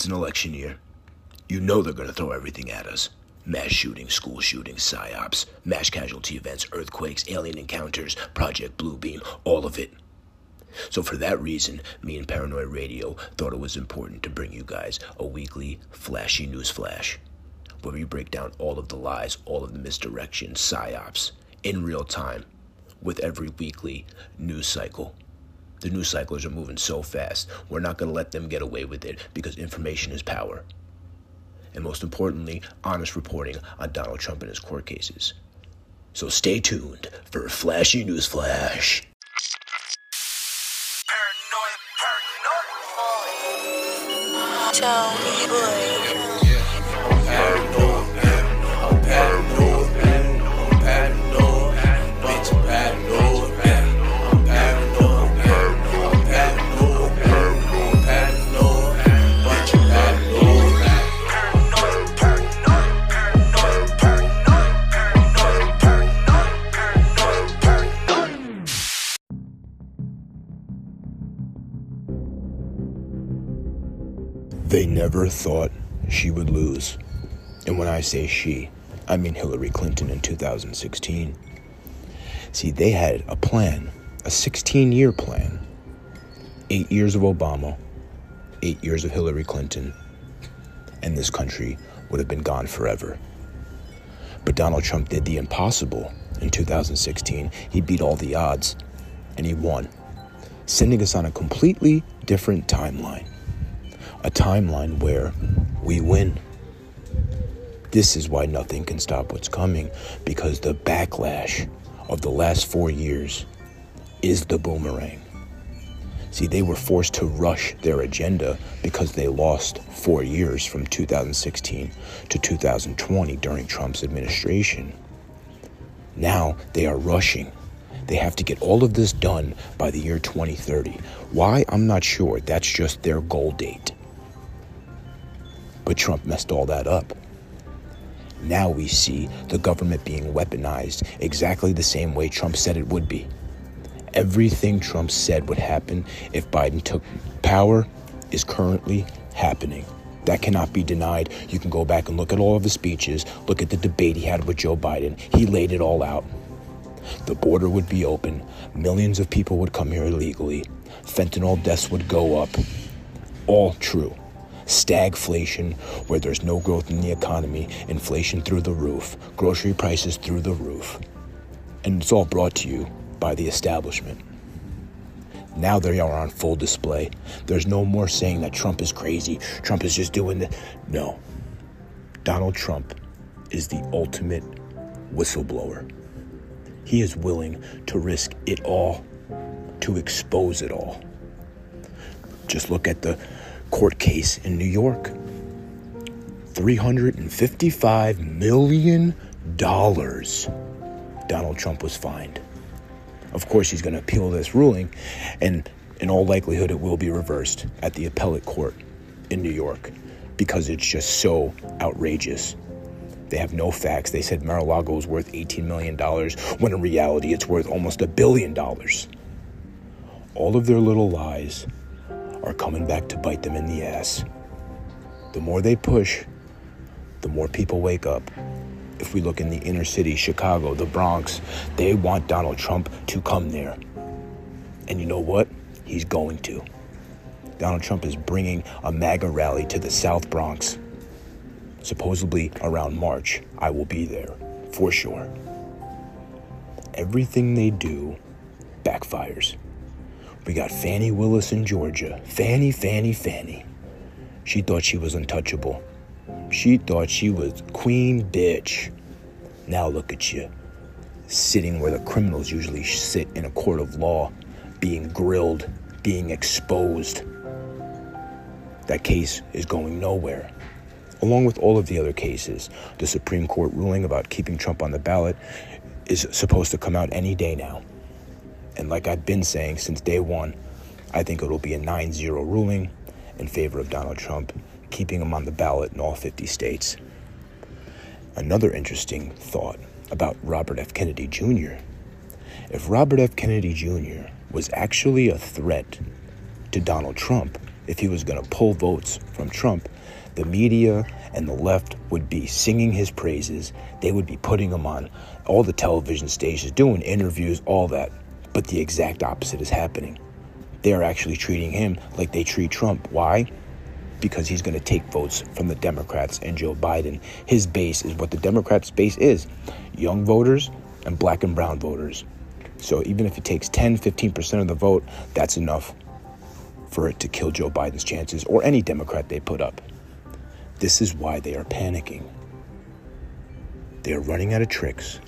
It's an election year. You know they're going to throw everything at us mass shootings, school shootings, psyops, mass casualty events, earthquakes, alien encounters, Project Bluebeam, all of it. So, for that reason, me and Paranoid Radio thought it was important to bring you guys a weekly flashy news flash where we break down all of the lies, all of the misdirections, psyops in real time with every weekly news cycle. The news cycles are moving so fast, we're not going to let them get away with it because information is power. And most importantly, honest reporting on Donald Trump and his court cases. So stay tuned for a flashy news flash. Tony Boy. They never thought she would lose. And when I say she, I mean Hillary Clinton in 2016. See, they had a plan, a 16 year plan. Eight years of Obama, eight years of Hillary Clinton, and this country would have been gone forever. But Donald Trump did the impossible in 2016. He beat all the odds, and he won, sending us on a completely different timeline a timeline where we win. This is why nothing can stop what's coming because the backlash of the last four years is the boomerang. See, they were forced to rush their agenda because they lost four years from 2016 to 2020 during Trump's administration. Now they are rushing. They have to get all of this done by the year 2030. Why? I'm not sure. That's just their goal date. But Trump messed all that up. Now we see the government being weaponized exactly the same way Trump said it would be. Everything Trump said would happen if Biden took power is currently happening. That cannot be denied. You can go back and look at all of the speeches, look at the debate he had with Joe Biden. He laid it all out. The border would be open, millions of people would come here illegally, fentanyl deaths would go up. All true stagflation, where there's no growth in the economy, inflation through the roof, grocery prices through the roof. And it's all brought to you by the establishment. Now they are on full display. There's no more saying that Trump is crazy, Trump is just doing the. No. Donald Trump is the ultimate whistleblower. He is willing to risk it all to expose it all. Just look at the court case in New York. $355 million Donald Trump was fined. Of course, he's going to appeal this ruling, and in all likelihood, it will be reversed at the appellate court in New York because it's just so outrageous. They have no facts. They said Mar-a-Lago is worth $18 million, when in reality, it's worth almost a billion dollars. All of their little lies are coming back to bite them in the ass. The more they push, the more people wake up. If we look in the inner city, Chicago, the Bronx, they want Donald Trump to come there. And you know what? He's going to. Donald Trump is bringing a MAGA rally to the South Bronx. Supposedly around March, I will be there, for sure. Everything they do backfires. We got Fani Willis in Georgia. Fanny, Fanny, Fanny. She thought she was untouchable. She thought she was queen bitch. Now look at you, sitting where the criminals usually sit in a court of law, being grilled, being exposed. That case is going nowhere. Along with all of the other cases, the Supreme Court ruling about keeping Trump on the ballot is supposed to come out any day now. And like I've been saying since day one, I think it'll be a 9 0 ruling in favor of Donald Trump, keeping him on the ballot in all 50 states. Another interesting thought about Robert F. Kennedy Jr. If Robert F. Kennedy Jr. was actually a threat to Donald Trump, if he was going to pull votes from Trump, the media and the left would be singing his praises. They would be putting him on all the television stations, doing interviews, all that. But the exact opposite is happening. They are actually treating him like they treat Trump. Why? Because he's going to take votes from the Democrats and Joe Biden. His base is what the Democrats' base is young voters and black and brown voters. So even if it takes 10, 15% of the vote, that's enough for it to kill Joe Biden's chances or any Democrat they put up. This is why they are panicking. They are running out of tricks.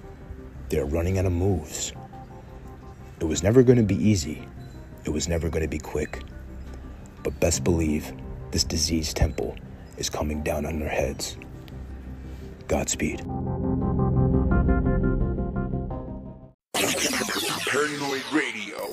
They are running out of moves. It was never going to be easy. It was never going to be quick. But best believe this disease temple is coming down on their heads. Godspeed. Paranoid Radio.